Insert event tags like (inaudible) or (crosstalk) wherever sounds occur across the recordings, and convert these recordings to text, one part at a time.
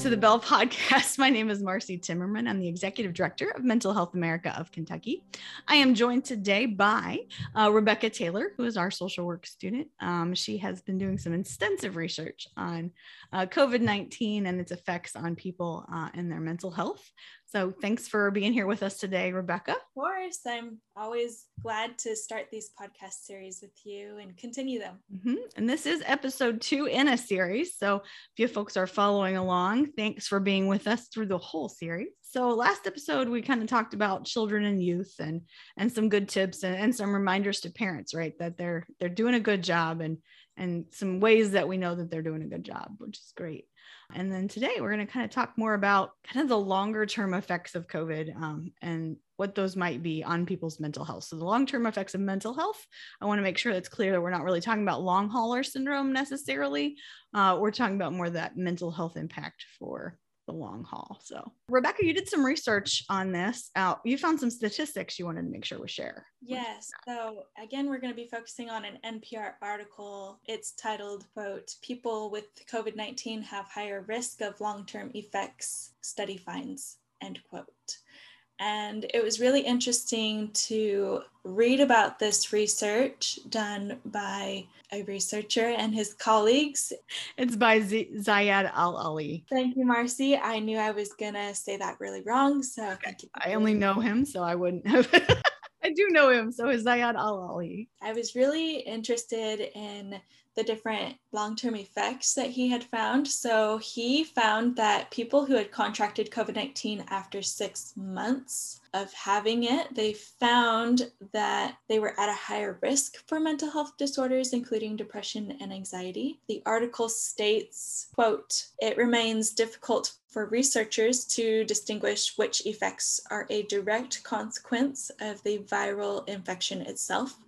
to the Bell Podcast. (laughs) My name is Marcy Timmerman. I'm the Executive Director of Mental Health America of Kentucky. I am joined today by uh, Rebecca Taylor, who is our social work student. Um, she has been doing some extensive research on uh, COVID 19 and its effects on people uh, and their mental health. So thanks for being here with us today, Rebecca. Of course. I'm always glad to start these podcast series with you and continue them. Mm-hmm. And this is episode two in a series. So if you folks are following along, thanks for being with us through the whole series. So last episode, we kind of talked about children and youth and and some good tips and, and some reminders to parents, right? That they're they're doing a good job and and some ways that we know that they're doing a good job, which is great. And then today we're going to kind of talk more about kind of the longer term effects of COVID um, and what those might be on people's mental health. So, the long term effects of mental health, I want to make sure that's clear that we're not really talking about long hauler syndrome necessarily. Uh, we're talking about more that mental health impact for the long haul. So, Rebecca, you did some research on this. Uh, you found some statistics you wanted to make sure we share. Yes. So, again, we're going to be focusing on an NPR article. It's titled, quote, People with COVID 19 have higher risk of long term effects, study finds, end quote. And it was really interesting to read about this research done by a researcher and his colleagues. It's by Z- Zayed Al Ali. Thank you, Marcy. I knew I was going to say that really wrong. So I only know him, so I wouldn't have. (laughs) I do know him. So is Ziyad Al Ali. I was really interested in the different long term effects that he had found. So he found that people who had contracted COVID 19 after six months of having it, they found that they were at a higher risk for mental health disorders, including depression and anxiety. The article states, quote, it remains difficult for researchers to distinguish which effects are a direct consequence of the viral infection itself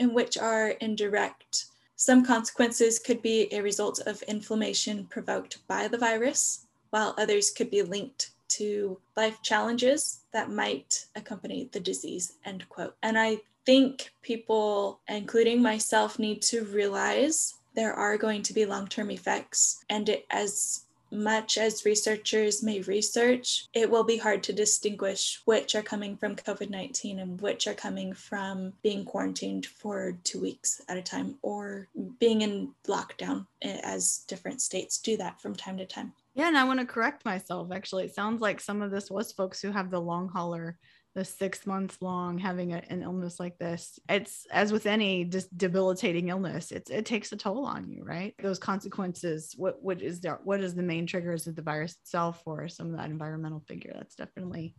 and which are indirect some consequences could be a result of inflammation provoked by the virus, while others could be linked to life challenges that might accompany the disease, end quote. And I think people, including myself, need to realize there are going to be long term effects. And it, as much as researchers may research, it will be hard to distinguish which are coming from COVID 19 and which are coming from being quarantined for two weeks at a time or being in lockdown, eh, as different states do that from time to time. Yeah, and I want to correct myself. Actually, it sounds like some of this was folks who have the long hauler the six months long having a, an illness like this it's as with any just debilitating illness it's it takes a toll on you right? Those consequences what what is there what is the main triggers of the virus itself or some of that environmental figure? That's definitely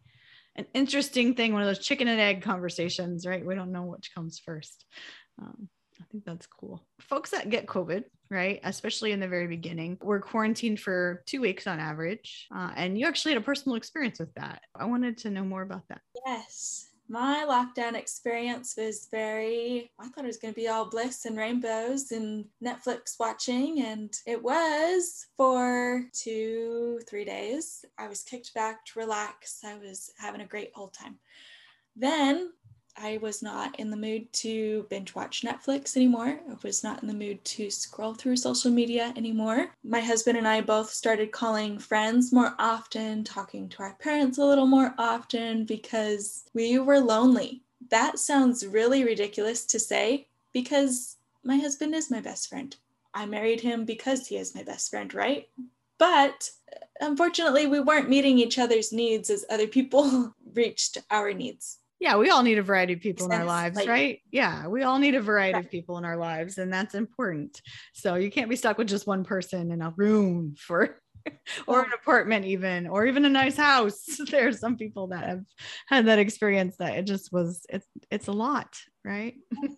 an interesting thing one of those chicken and egg conversations right? We don't know which comes first. Um, I think that's cool. Folks that get COVID, right, especially in the very beginning, were quarantined for two weeks on average. Uh, and you actually had a personal experience with that. I wanted to know more about that. Yes. My lockdown experience was very, I thought it was going to be all bliss and rainbows and Netflix watching. And it was for two, three days. I was kicked back to relax. I was having a great old time. Then I was not in the mood to binge watch Netflix anymore. I was not in the mood to scroll through social media anymore. My husband and I both started calling friends more often, talking to our parents a little more often because we were lonely. That sounds really ridiculous to say because my husband is my best friend. I married him because he is my best friend, right? But uh, unfortunately, we weren't meeting each other's needs as other people (laughs) reached our needs yeah we all need a variety of people in our lives like, right yeah we all need a variety right. of people in our lives and that's important so you can't be stuck with just one person in a room for (laughs) or an apartment even or even a nice house (laughs) there's some people that have had that experience that it just was it's it's a lot right (laughs)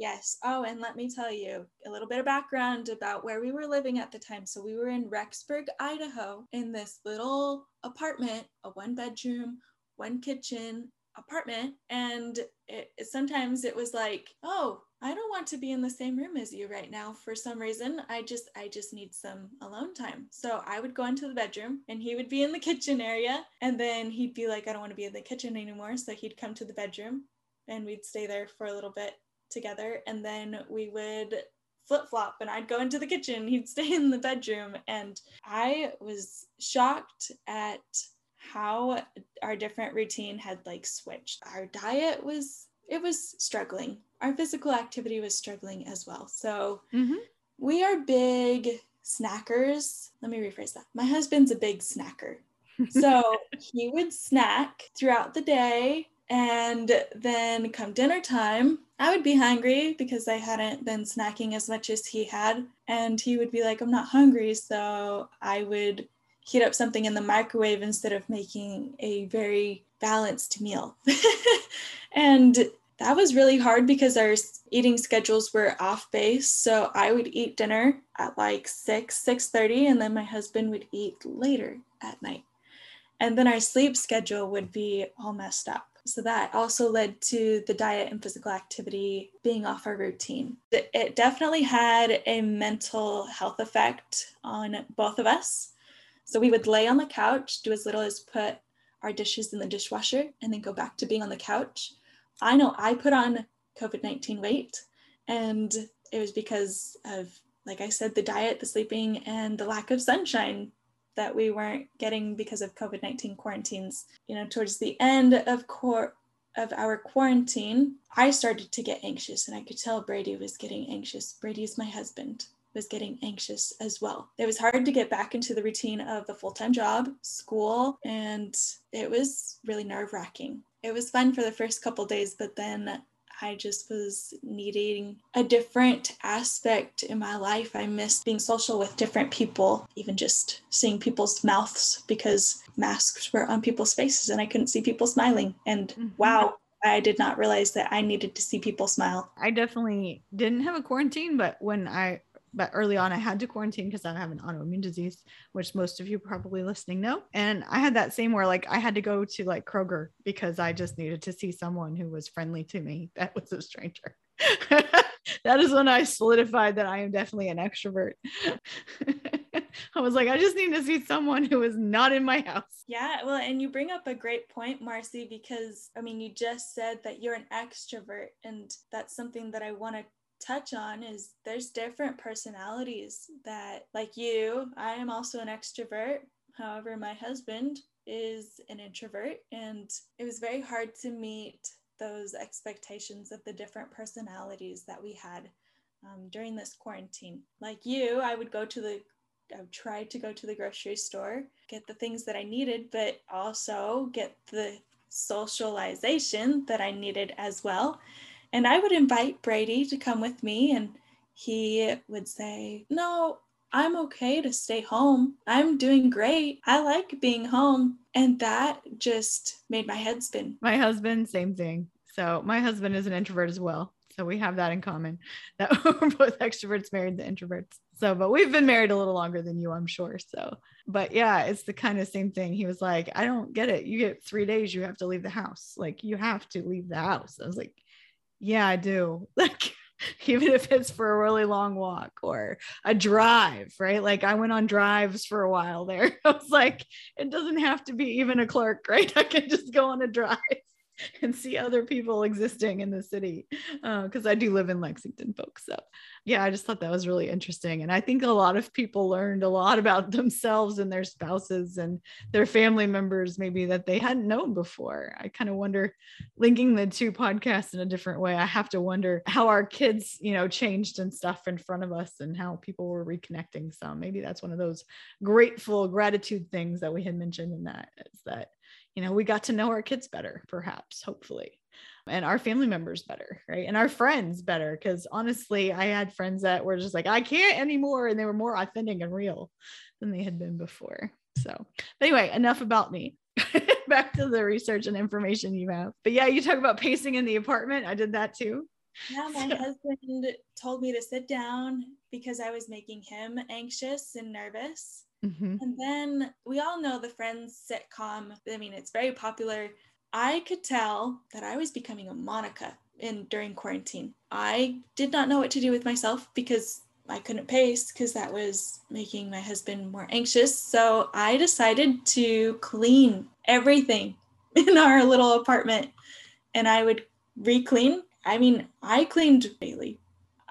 Yes. Oh, and let me tell you a little bit of background about where we were living at the time. So we were in Rexburg, Idaho, in this little apartment, a one bedroom, one kitchen, apartment and it, sometimes it was like oh i don't want to be in the same room as you right now for some reason i just i just need some alone time so i would go into the bedroom and he would be in the (laughs) kitchen area and then he'd be like i don't want to be in the kitchen anymore so he'd come to the bedroom and we'd stay there for a little bit together and then we would flip flop and I'd go into the kitchen. He'd stay (laughs) in the bedroom. And I was shocked at how our different routine had like switched. Our diet was, it was struggling. Our physical activity was struggling as well. So mm-hmm. we are big snackers. Let me rephrase that. My husband's a big snacker. So (laughs) he would snack throughout the day and then come dinner time, I would be hungry because I hadn't been snacking as much as he had. And he would be like, I'm not hungry. So I would heat up something in the microwave instead of making a very balanced meal. (laughs) and that was really hard because our eating schedules were off base. So I would eat dinner at like 6, 6:30 and then my husband would eat later at night. And then our sleep schedule would be all messed up. So that also led to the diet and physical activity being off our routine. It definitely had a mental health effect on both of us. So we would lay on the couch, do as little as put our dishes in the dishwasher, and then go back to being on the couch. I know I put on COVID 19 weight, and it was because of, like I said, the diet, the sleeping, and the lack of sunshine that we weren't getting because of COVID 19 quarantines. You know, towards the end of core of our quarantine, I started to get anxious and I could tell Brady was getting anxious. Brady is my husband was getting anxious as well. It was hard to get back into the routine of the full-time job, school, and it was really nerve-wracking. It was fun for the first couple days, but then I just was needing a different aspect in my life. I missed being social with different people, even just seeing people's mouths because masks were on people's faces and I couldn't see people smiling. And mm-hmm. wow, I did not realize that I needed to see people smile. I definitely didn't have a quarantine, but when I but early on I had to quarantine because I have an autoimmune disease, which most of you probably listening know. And I had that same where like I had to go to like Kroger because I just needed to see someone who was friendly to me (laughs) that was a stranger. (laughs) that is when I solidified that I am definitely an extrovert. (laughs) I was like, I just need to see someone who is not in my house. Yeah, well, and you bring up a great point, Marcy, because I mean, you just said that you're an extrovert, and that's something that I want to touch on is there's different personalities that like you i am also an extrovert however my husband is an introvert and it was very hard to meet those expectations of the different personalities that we had um, during this quarantine like you i would go to the I would try to go to the grocery store, get the things that I needed, but also get the socialization that I needed as well. And I would invite Brady to come with me, and he would say, No, I'm okay to stay home. I'm doing great. I like being home. And that just made my head spin. My husband, same thing. So, my husband is an introvert as well. So, we have that in common (laughs) that we're both extroverts married to introverts. So, but we've been married a little longer than you, I'm sure. So, but yeah, it's the kind of same thing. He was like, I don't get it. You get three days, you have to leave the house. Like, you have to leave the house. I was like, yeah, I do. (laughs) Like, even if it's for a really long walk or a drive, right? Like, I went on drives for a while there. (laughs) I was like, it doesn't have to be even a clerk, right? (laughs) I can just go on a drive. (laughs) and see other people existing in the city because uh, I do live in Lexington, folks. So, yeah, I just thought that was really interesting. And I think a lot of people learned a lot about (laughs) themselves and their spouses and their family members, maybe that they hadn't known before. I kind of wonder, linking the two podcasts in a different way, I have to wonder how our kids, you know, changed and stuff in front of us and how people were reconnecting some. Maybe that's one of those grateful gratitude things that we had mentioned in that is that you know, we got to know our kids better, perhaps, hopefully, and our family members better, right? And our friends better. Cause honestly, I had friends that were just like, I can't anymore. And they were more authentic and real than they had been before. So, anyway, enough about me. (laughs) Back to the research and information you have. But yeah, you talk about pacing in the apartment. I did that too. Yeah, my so. husband told me to sit down because I was making him anxious and nervous. Mm-hmm. And then we all know the Friends sitcom. I mean, it's very popular. I could tell that I was becoming a Monica in during quarantine. I did not know what to do with myself because I couldn't pace because that was making my husband more anxious. So I decided to clean everything (laughs) in our little apartment and I would re-clean. I mean, I cleaned daily.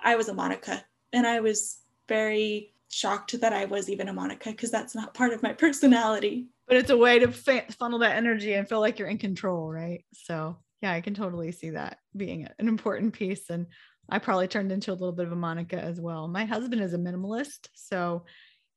I was a Monica And I was very shocked that I was even a Monica because that's not part of my personality. But it's a way to funnel that energy and feel like you're in control, right? So, yeah, I can totally see that being an important piece. And I probably turned into a little bit of a Monica as well. My husband is a minimalist. So,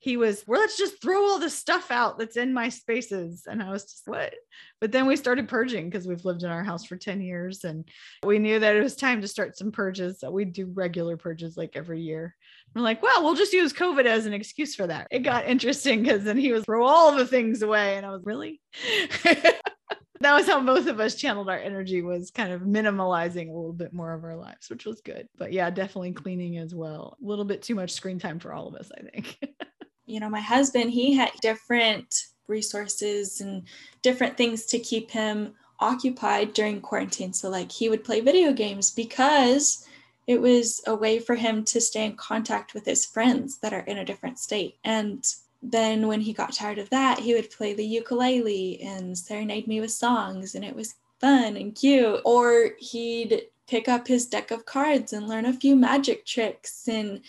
he was, well, let's just throw all the stuff out that's in my spaces. And I was just, what? But then we started purging because we've lived in our house for 10 years and we knew that it was time to start some purges. So we do regular purges like every year. We're like, well, we'll just use COVID as an excuse for that. It got interesting because then he was throw all the things away. And I was really? (laughs) that was how both of us channeled our energy was kind of minimalizing a little bit more of our lives which was good but yeah definitely cleaning as well a little bit too much screen time for all of us i think (laughs) you know, my husband, he had different resources and different things to keep him occupied during quarantine. So, like, he would play video games because it was a way for him to stay in contact with his friends that are in a different state. And then when he got tired of that, he would play the ukulele and serenade me with songs, and it was fun and cute. Or he'd pick up his deck of cards and learn a few magic tricks and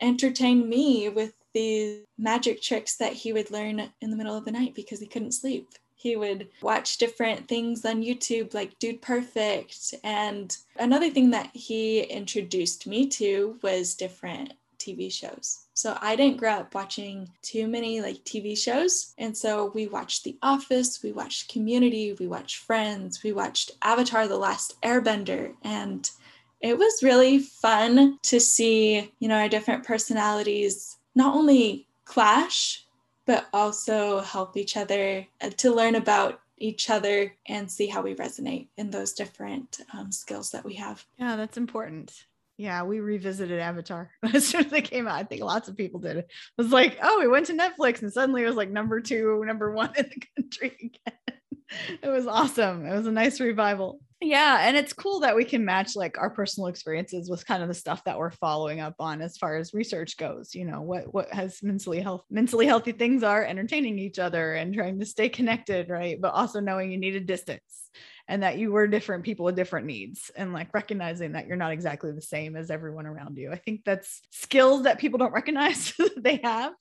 entertain me with these magic tricks that he would learn in the middle of the night because he couldn't sleep. He would watch different things on YouTube like Dude Perfect. And another thing that he introduced me to was different TV shows. So I didn't grow up watching too many like TV shows. And so we watched The Office, we watched Community, we watched Friends, we watched Avatar The Last Airbender. And it was really fun to see, you know, our different personalities not only clash, but also help each other uh, to learn about each other and see how we resonate in those different um, skills that we have. Yeah, that's important. Yeah, we revisited Avatar (laughs) as soon as it came out. I think lots of people did. It was like, oh, we went to Netflix and suddenly it was like number two, number one (laughs) in the country again. It was awesome. It was a nice revival. Yeah, and it's cool that we can match like our personal experiences with kind of the stuff that we're following up on as far as research goes. You know, what what has mentally health mentally healthy things are entertaining each other and trying to stay connected, right? But also knowing you need a distance and that you were different people with different needs and like recognizing that you're not exactly the same as everyone around you. I think that's skills that people don't (laughs) recognize they have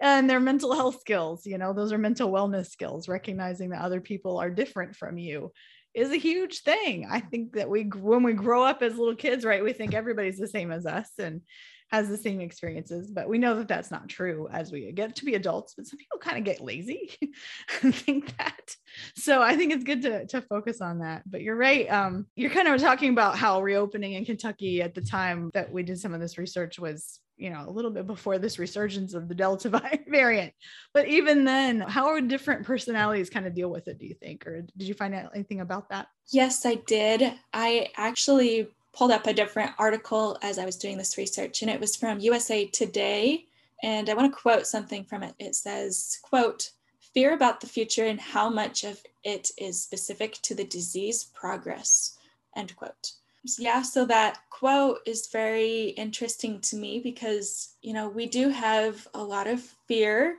and their mental health skills, you know, those are mental wellness skills, recognizing that other people are different from you is a huge thing. I think that we, when we grow up as little kids, right, we think everybody's the same as us and has the same experiences, but we know that that's not true as we get to be adults. But some people kind of get lazy (laughs) and think that. So I think it's good to, to focus on that. But you're right. Um, you're kind of talking about how reopening in Kentucky at the time that we did some of this research was you know, a little bit before this resurgence of the (laughs) Delta variant. But even then, how different personalities kind of deal with it, do you think? Or did you find out anything about that? Yes, I did. I actually pulled up a different article as I was doing this research, and it was from USA Today. And I want to quote something from it. It says, quote, fear about the future and how much of it is specific to the disease progress, end quote yeah, so that quote is very interesting to me because, you know, we do have a lot of fear,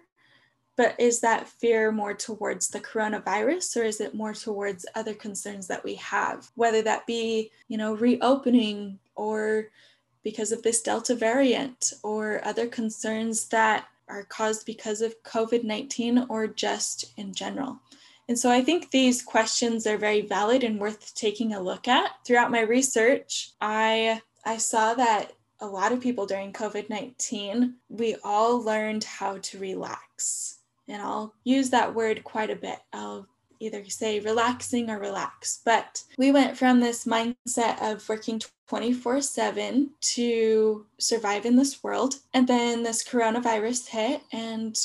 but is that fear more towards the coronavirus or is it more towards other concerns that we have, whether that be, you know, reopening or because of this Delta variant or other concerns that are caused because of COVID 19 or just in general? And so I think these questions are very valid and worth taking a look at. Throughout my research, I I saw that a lot of people during COVID-19, we all learned how to relax. And I'll use that word quite a bit. I'll either say relaxing or relax. But we went from this mindset of working 24 7 to survive in this world. And then this coronavirus hit and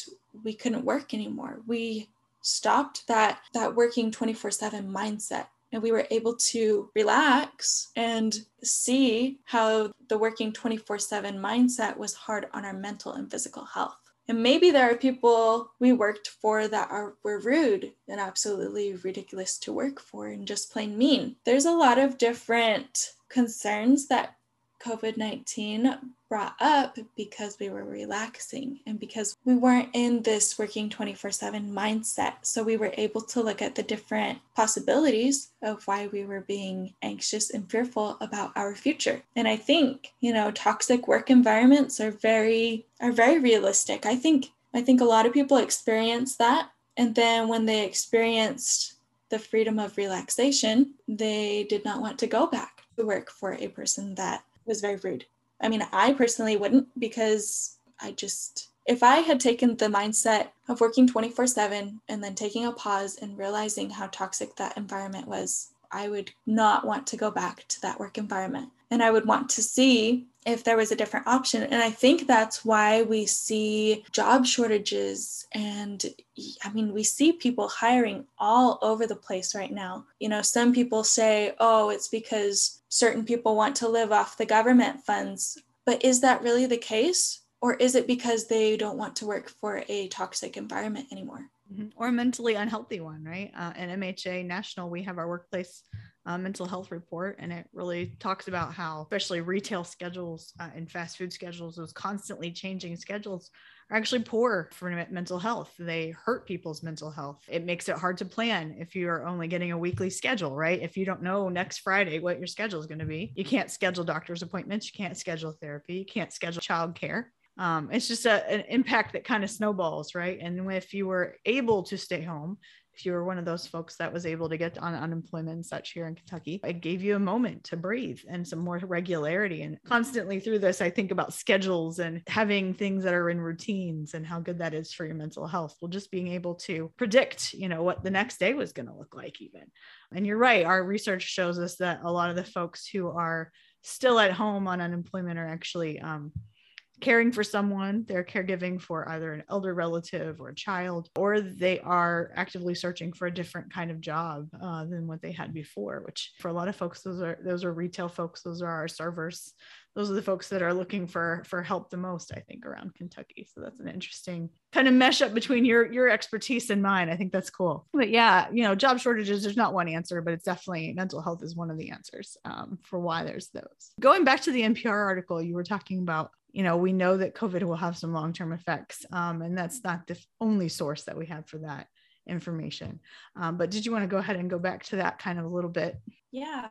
we couldn't work anymore. We stopped that that working 24/7 mindset and we were able to relax and see how the working 24/7 mindset was hard on our mental and physical health. And maybe there are people we worked for that are were rude and absolutely ridiculous to work for and just plain mean. There's a lot of different concerns that COVID 19 brought up because we were relaxing and because we weren't in this working 24 7 mindset. So we were able to look at the different possibilities of why we were being anxious and fearful about our future. And I think, you know, toxic work environments are very are very realistic. I think I think a lot of people experience that and then when they experienced the freedom of relaxation, they did not want to go back to work for a person that was very rude. I mean, I personally wouldn't because I just, if I had taken the mindset of working 24 7 and then taking a pause and realizing how toxic that environment was, I would not want to go back to that work environment. And I would want to see if there was a different option. And I think that's why we see job shortages. And I mean, we see people hiring all over the place right now. You know, some people say, oh, it's because certain people want to live off the government funds. But is that really the case? Or is it because they don't want to work for a toxic environment anymore? Mm-hmm. Or a mentally unhealthy one, right? Uh, MHA National, we have our workplace uh, mental health report, and it really talks about how, especially retail schedules uh, and fast food schedules, those constantly changing schedules are actually poor for mental health. They hurt people's mental health. It makes it hard to plan if you're only getting a weekly schedule, right? If you don't know next Friday what your schedule is going to be, you can't schedule doctor's appointments, you can't schedule therapy, you can't schedule childcare. Um, it's just a, an impact that kind of snowballs, right? And if you were able to stay home, if you were one of those folks that was able to get on unemployment and such here in Kentucky, it gave you a moment to breathe and some more regularity. And constantly through this, I think about schedules and having things that are in routines and how good that is for your mental health. Well, just being able to predict, you know, what the next day was going to look like, even. And you're right, our research shows us that a lot of the folks who are still at home on unemployment are actually um, caring for someone, they're caregiving for either an elder relative or a child, or they are actively searching for a different kind of job uh, than what they had before. Which for a lot of folks, those are those are retail folks, those are our servers, those are the folks that are looking for for help the most. I think around Kentucky. So that's an interesting kind of mesh up between your your expertise and mine. I think that's cool. But yeah, you know, job shortages. There's not one answer, but it's definitely mental health is one of the answers um, for why there's those. Going back to the NPR article, you were talking about you know, we know that COVID will have some long term effects, um, and that's not the only source that we have for that information. Um, but did you want to go ahead and go back to that kind of a little bit? Yeah,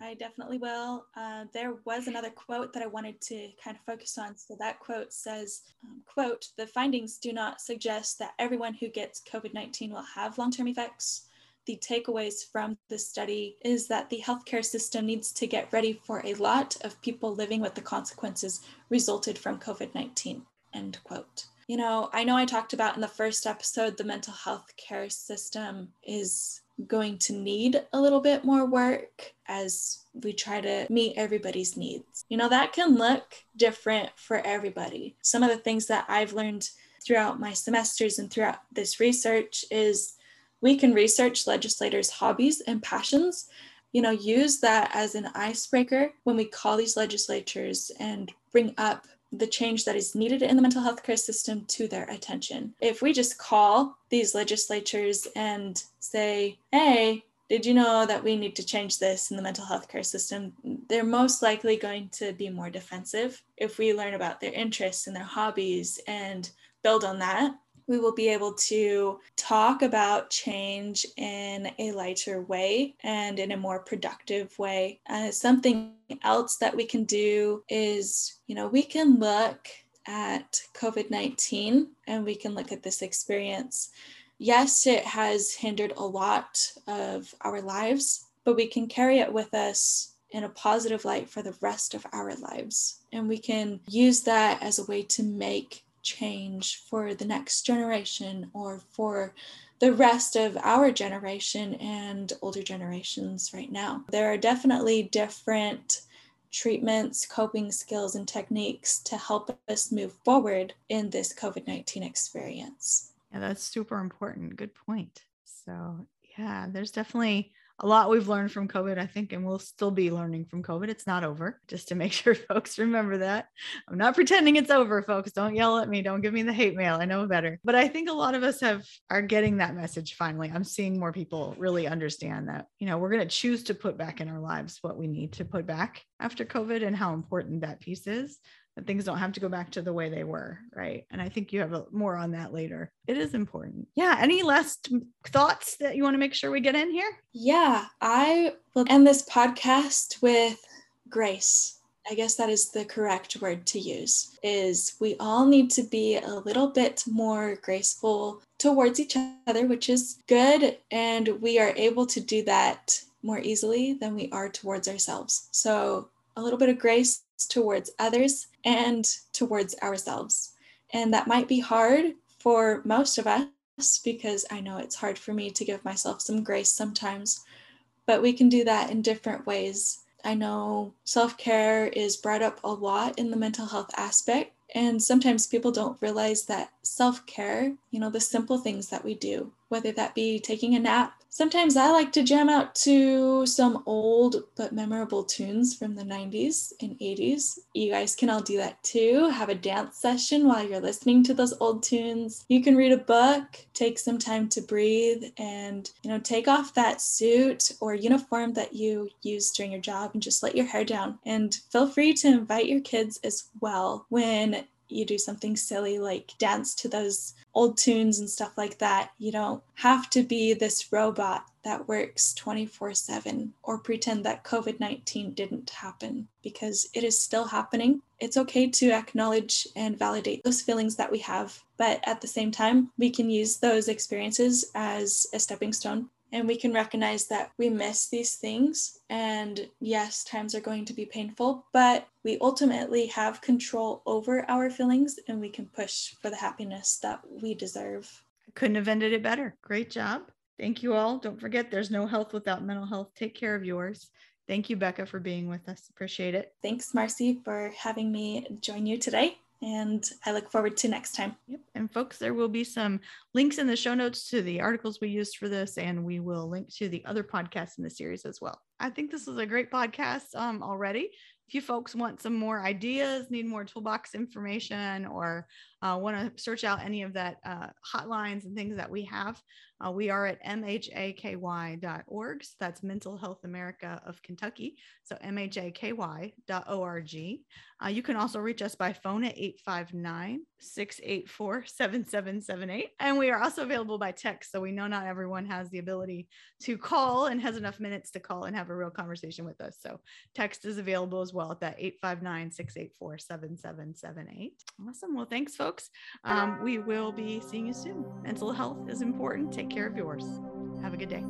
I definitely will. Uh, there was another quote that I wanted to kind of focus on. So that quote says, um, "quote The findings do not suggest that everyone who gets COVID-19 will have long-term effects." The takeaways from this study is that the healthcare system needs to get ready for a lot of people living with the consequences resulted from COVID 19. End quote. You know, I know I talked about in the first episode the mental health care system is going to need a little bit more work as we try to meet everybody's needs. You know, that can look different for everybody. Some of the things that I've learned throughout my semesters and throughout this research is we can research legislators' hobbies and passions, you know, use that as an icebreaker when we call these legislatures and bring up the change that is needed in the mental health care system to their attention. If we just call these legislatures and say, hey, did you know that we need to change this in the mental health care system? They're most likely going to be more defensive. If we learn about their interests and their hobbies and build on that, we will be able to talk about change in a lighter way and in a more productive way. Uh, something else that we can do is, you know, we can look at COVID 19 and we can look at this experience. Yes, it has hindered a lot of our lives, but we can carry it with us in a positive light for the rest of our lives. And we can use that as a way to make change for the next generation or for the rest of our generation and older generations right now. There are definitely different treatments, coping skills, and techniques to help us move forward in this COVID 19 experience. Yeah, that's super important. Good point. So, yeah, there's definitely a lot we've learned from COVID, I think, and we'll still be learning from COVID. It's not over, just to make (laughs) sure folks remember that. I'm not pretending it's over, folks. Don't yell at me. Don't give me the hate mail. I know better. But I think a lot of us have are getting that message finally. I'm seeing more people really understand that, you know, we're going to choose to put back in our lives what we need to put back after COVID and how important that piece is that things don't have to go back to the way they were right? And i think you have a, more on that later. It is important. Yeah any last thoughts that you want to make sure we get in here? Yeah i will end this podcast with grace. I guess that is the correct word to use is we all need to be a little bit more graceful towards each other which is good and we are able to do that more easily than we are towards ourselves. So a little bit of grace towards others and towards ourselves. And that might be hard for most of us because I know it's hard for me to give myself some grace sometimes, but we can do that in different ways. I know self care is brought up a lot in the mental health aspect, and sometimes people don't realize that self care, you know, the simple things that we do, whether that be taking a nap, Sometimes I like to jam out to some old but memorable tunes from the 90s and 80s. You guys can all do that too. Have a dance session while you're listening to those old tunes. You can read a book, take some time to breathe and, you know, take off that suit or uniform that you use during your job and just let your hair down. And feel free to invite your kids as well when you do something silly like dance to those old tunes and stuff like that. You don't have to be this robot that works 24 7 or pretend that COVID 19 didn't happen because it is still happening. It's okay to acknowledge and validate those feelings that we have, but at the same time, we can use those experiences as a stepping stone and we can recognize that we miss these things. And yes, times are going to be painful, but we ultimately have control over our feelings and we can push for the happiness that we deserve. I couldn't have ended it better. Great job. Thank you all. Don't forget, there's no health without mental health. Take care of yours. Thank you, Becca, for being with us. Appreciate it. Thanks, Marcy, for having me join you today and I look forward to next time. Yep. And folks, there will be some links in the show notes to the articles we used for this, and we will link to the other podcasts in the series as well. I think this is a great podcast um, already. If you folks want some more ideas, need more toolbox information, or uh, want to search out any of that uh, hotlines and things that we have, uh, we are at mhaky.org. So that's Mental Health America of Kentucky. So mhaky.org. Uh, you can also reach us by phone at 859 684 7778. And we are also available by text. So we know not everyone has the ability to call and has enough minutes to call and have a real conversation with us. So text is available as well at that 859 684 7778. Awesome. Well, thanks, folks. Um, we will be seeing you soon. Mental health is important. Take care of yours. Have a good day.